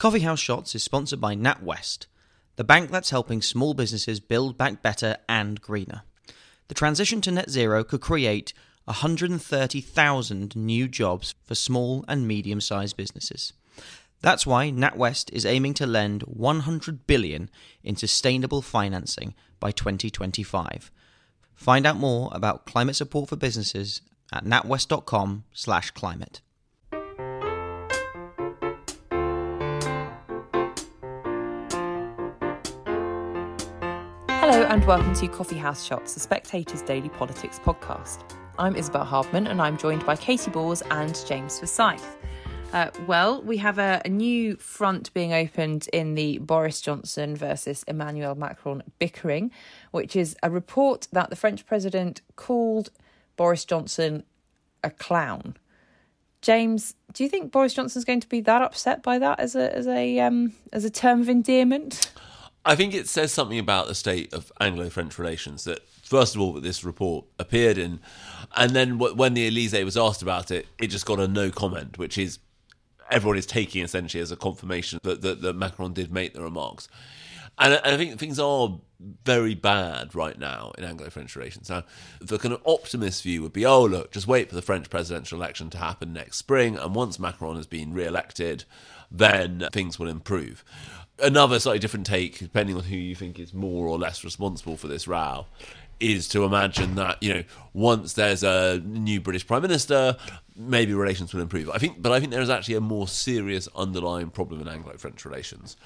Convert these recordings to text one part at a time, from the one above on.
Coffee House Shots is sponsored by NatWest, the bank that's helping small businesses build back better and greener. The transition to net zero could create 130,000 new jobs for small and medium sized businesses. That's why NatWest is aiming to lend 100 billion in sustainable financing by 2025. Find out more about climate support for businesses at natwest.com/climate. and welcome to Coffee House Shots, the Spectator's daily politics podcast. I'm Isabel Hardman and I'm joined by Katie Balls and James Forsyth. Uh, well, we have a, a, new front being opened in the Boris Johnson versus Emmanuel Macron bickering, which is a report that the French president called Boris Johnson a clown. James, do you think Boris Johnson's going to be that upset by that as a as a um, as a term of endearment? I think it says something about the state of Anglo-French relations that first of all that this report appeared in, and then when the Elysee was asked about it, it just got a no comment, which is everyone is taking essentially as a confirmation that, that, that Macron did make the remarks. And, and I think things are very bad right now in Anglo-French relations. Now, the kind of optimist view would be, oh look, just wait for the French presidential election to happen next spring, and once Macron has been re-elected, then things will improve. Another slightly different take, depending on who you think is more or less responsible for this row, is to imagine that you know once there's a new British prime minister, maybe relations will improve. I think, but I think there is actually a more serious underlying problem in Anglo-French relations,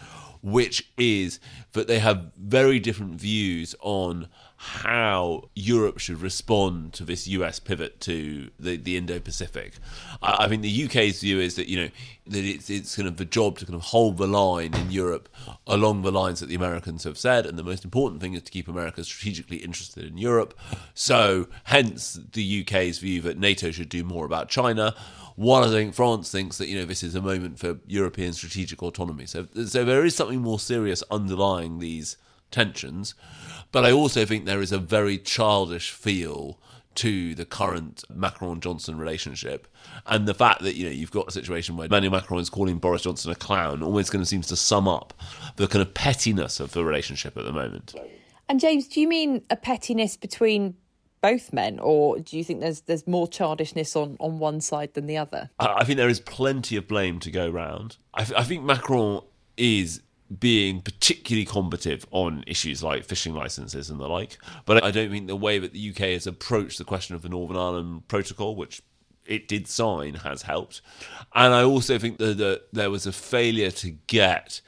which is that they have very different views on how Europe should respond to this US pivot to the, the Indo-Pacific. I, I think the UK's view is that you know that it's it's kind of the job to kind of hold the line in Europe along the lines that the Americans have said, and the most important thing is to keep America strategically interested in Europe. So, hence the UK's view that NATO should do more about China. China, while I think France thinks that you know this is a moment for European strategic autonomy. So, so there is something more serious underlying these tensions. But I also think there is a very childish feel to the current Macron Johnson relationship. And the fact that, you know, you've got a situation where Emmanuel Macron is calling Boris Johnson a clown almost kind of seems to sum up the kind of pettiness of the relationship at the moment. And James, do you mean a pettiness between both men, or do you think there's there's more childishness on, on one side than the other? I, think there is plenty of blame to go round. I, I think Macron is being particularly combative on issues like fishing licenses and the like. But I don't think the way that the UK has approached the question of the Northern Ireland Protocol, which it did sign, has helped. And I also think that, that there was a failure to get.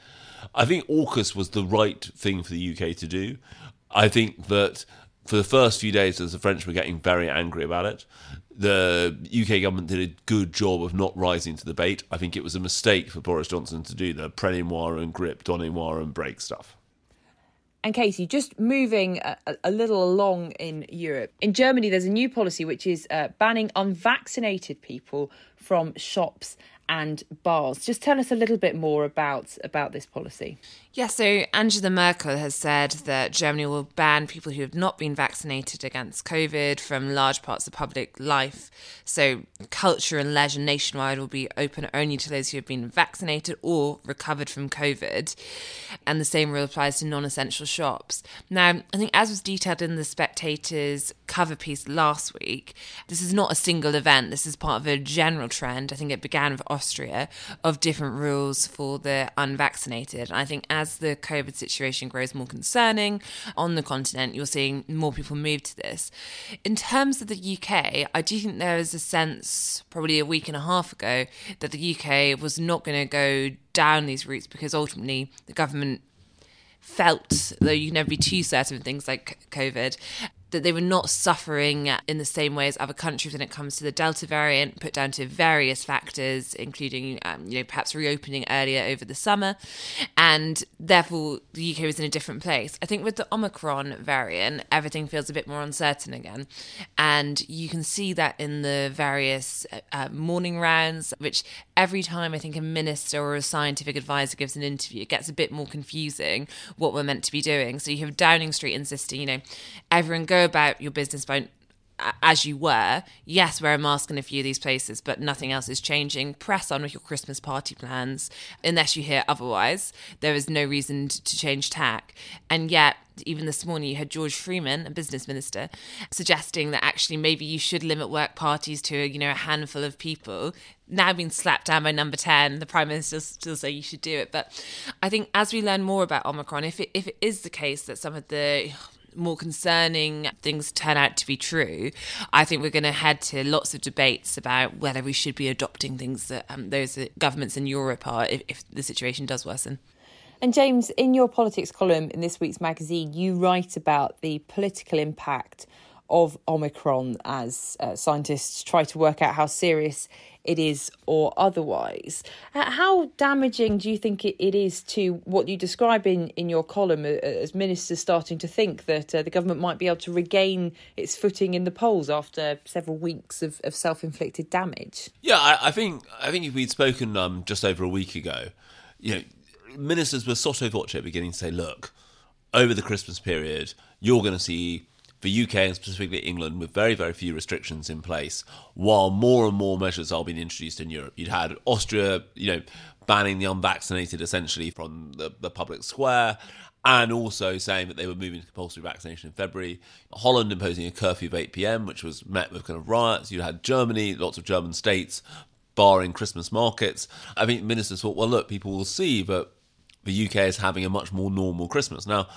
I think AUKUS was the right thing for the UK to do. I think that for the first few days, as the French were getting very angry about it, the UK government did a good job of not rising to the bait. I think it was a mistake for Boris Johnson to do the prenez-moi and grip, donnez-moi and break stuff. And Katie, just moving a, a, little along in Europe. In Germany, there's a new policy which is uh, banning unvaccinated people from shops and bars. Just tell us a little bit more about about this policy. Yeah, so Angela Merkel has said that Germany will ban people who have not been vaccinated against COVID from large parts of public life. So culture and leisure nationwide will be open only to those who have been vaccinated or recovered from COVID. And the same rule applies to non-essential shops. Now, I think as was detailed in the Spectator's cover piece last week, this is not a single event. This is part of a general trend. I think it began with Austria of different rules for the unvaccinated. And I think as the COVID situation grows more concerning on the continent, you're seeing more people move to this. In terms of the UK, I do think there is a sense, probably a week and a half ago, that the UK was not going to go down these routes because ultimately the government felt, though you can never be too certain of things like COVID, that they were not suffering in the same way as other countries when it comes to the Delta variant, put down to various factors, including, um, you know, perhaps reopening earlier over the summer, and therefore the UK was in a different place. I think with the Omicron variant, everything feels a bit more uncertain again, and you can see that in the various uh, morning rounds, which every time I think a minister or a scientific advisor gives an interview, it gets a bit more confusing what we're meant to be doing. So you have Downing Street insisting, you know, everyone go about your business by as you were. Yes, wear a mask in a few of these places, but nothing else is changing. Press on with your Christmas party plans unless you hear otherwise. There is no reason to change tack. And yet, even this morning, you had George Freeman, a business minister, suggesting that actually maybe you should limit work parties to you know a handful of people. Now being slapped down by number ten, the prime minister still say you should do it. But I think as we learn more about Omicron, if it if it is the case that some of the more concerning things turn out to be true, I think we're going to head to lots of debates about whether we should be adopting things that um, those governments in Europe are if, if the situation does worsen. And James, in your politics column in this week's magazine, you write about the political impact of Omicron as uh, scientists try to work out how serious it is or otherwise. Uh, how damaging do you think it, it is to what you describe in, in your column uh, as ministers starting to think that uh, the government might be able to regain its footing in the polls after several weeks of, of self inflicted damage? Yeah, I, I, think I think if we'd spoken um, just over a week ago, you know, ministers were sotto voce beginning to say, look, over the Christmas period, you're going to see the UK and specifically England with very, very few restrictions in place, while more and more measures are being introduced in Europe. You'd had Austria, you know, banning the unvaccinated essentially from the, the public square and also saying that they were moving to compulsory vaccination in February. Holland imposing a curfew of 8 pm, which was met with kind of riots. You had Germany, lots of German states barring Christmas markets. I think ministers thought, well, look, people will see that the UK is having a much more normal Christmas. Now,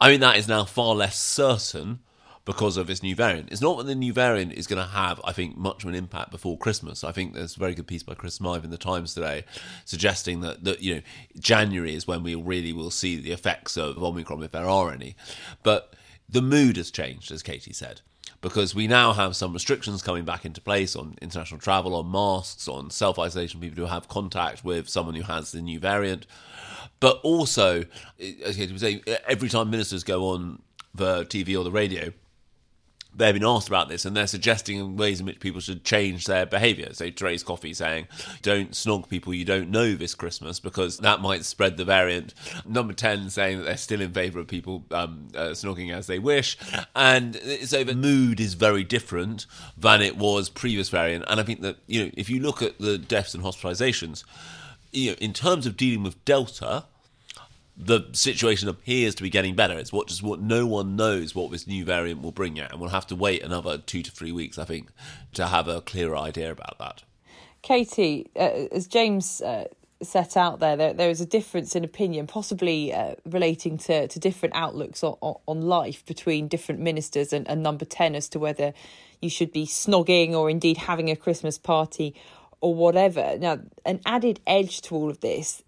I mean, that is now far less certain because of this new variant. It's not that the new variant is going to have, I think, much of an impact before Christmas. I think there's a very good piece by Chris Smyth in the Times today suggesting that, that you know January is when we really will see the effects of Omicron if there are any. But the mood has changed, as Katie said because we now have some restrictions coming back into place on international travel, on masks, on self isolation, people who have contact with someone who has the new variant. But also, as Katie was saying, every time ministers go on the TV or the radio, they've been asked about this and they're suggesting ways in which people should change their behaviour. So Therese Coffey saying, don't snog people you don't know this Christmas because that might spread the variant. Number 10 saying that they're still in favour of people um, uh, snogging as they wish. And so the mood is very different than it was previous variant. And I think that, you know, if you look at the deaths and hospitalisations, you know, in terms of dealing with Delta, the situation appears to be getting better. It's what just what no one knows what this new variant will bring yet, and we'll have to wait another two to three weeks, I think, to have a clearer idea about that. Katie, uh, as James uh, set out there, there, there is a difference in opinion, possibly uh, relating to, to different outlooks on, on life between different ministers and, and number 10 as to whether you should be snogging or indeed having a Christmas party or whatever. Now, an added edge to all of this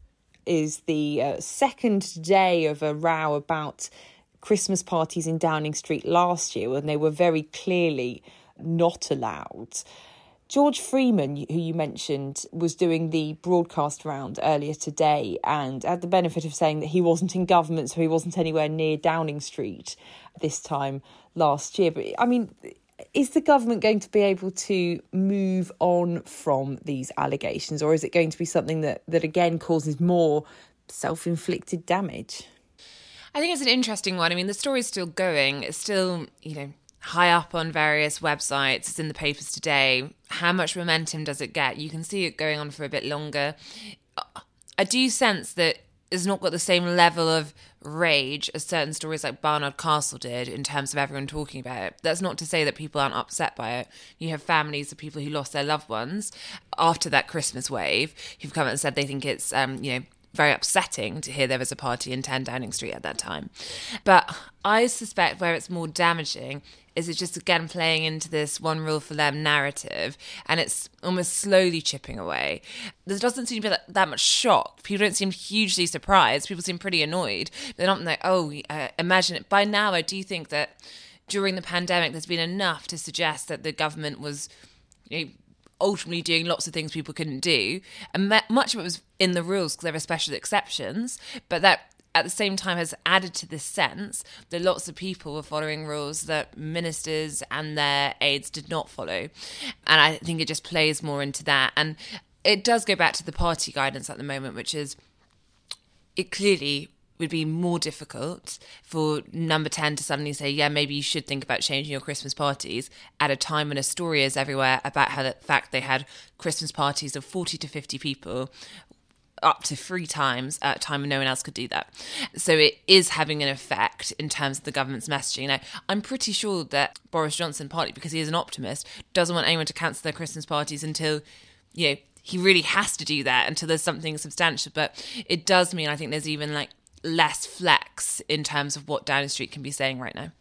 is the uh, second day of a row about Christmas parties in Downing Street last year when they were very clearly not allowed. George Freeman, who you mentioned, was doing the broadcast round earlier today and had the benefit of saying that he wasn't in government, so he wasn't anywhere near Downing Street this time last year. But I mean, is the government going to be able to move on from these allegations, or is it going to be something that, that again causes more self inflicted damage? I think it's an interesting one. I mean, the story's still going. It's still, you know, high up on various websites. It's in the papers today. How much momentum does it get? You can see it going on for a bit longer. I do sense that it's not got the same level of rage as certain stories like Barnard Castle did in terms of everyone talking about it. That's not to say that people aren't upset by it. You have families of people who lost their loved ones after that Christmas wave who've come out and said they think it's, um, you know, very upsetting to hear there was a party in 10 Downing Street at that time. But I suspect where it's more damaging is it just again playing into this one rule for them narrative and it's almost slowly chipping away. There doesn't seem to be that, that much shock. People don't seem hugely surprised. People seem pretty annoyed. They're not like oh uh, imagine it. By now i do think that during the pandemic there's been enough to suggest that the government was you know, ultimately doing lots of things people couldn't do and much of it was in the rules because there are special exceptions but that at the same time has added to this sense that lots of people were following rules that ministers and their aides did not follow. And I think it just plays more into that. And it does go back to the party guidance at the moment, which is it clearly would be more difficult for number 10 to suddenly say, yeah, maybe you should think about changing your Christmas parties at a time when a story is everywhere about how the fact they had Christmas parties of 40 to 50 people up to three times at a time when no one else could do that. So it is having an effect in terms of the government's messaging. Now, I'm pretty sure that Boris Johnson, partly because he is an optimist, doesn't want anyone to cancel their Christmas parties until, you know, he really has to do that until there's something substantial. But it does mean I think there's even like less flex in terms of what Downing Street can be saying right now.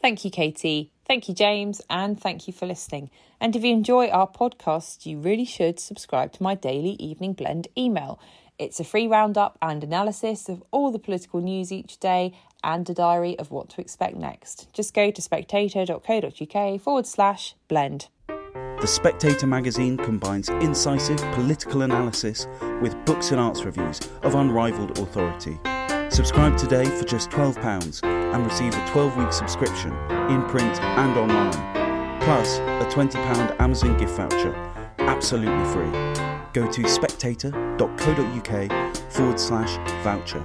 Thank you, Katie. Thank you, James. And thank you for listening. And if you enjoy our podcast, you really should subscribe to my daily evening blend email. It's a free roundup and analysis of all the political news each day and a diary of what to expect next. Just go to spectator.co.uk forward slash blend. The Spectator magazine combines incisive political analysis with books and arts reviews of unrivaled authority. Subscribe today for just £12 and receive a 12 week subscription in print and online, plus a £20 Amazon gift voucher, absolutely free. Go to spectator.co.uk forward slash voucher.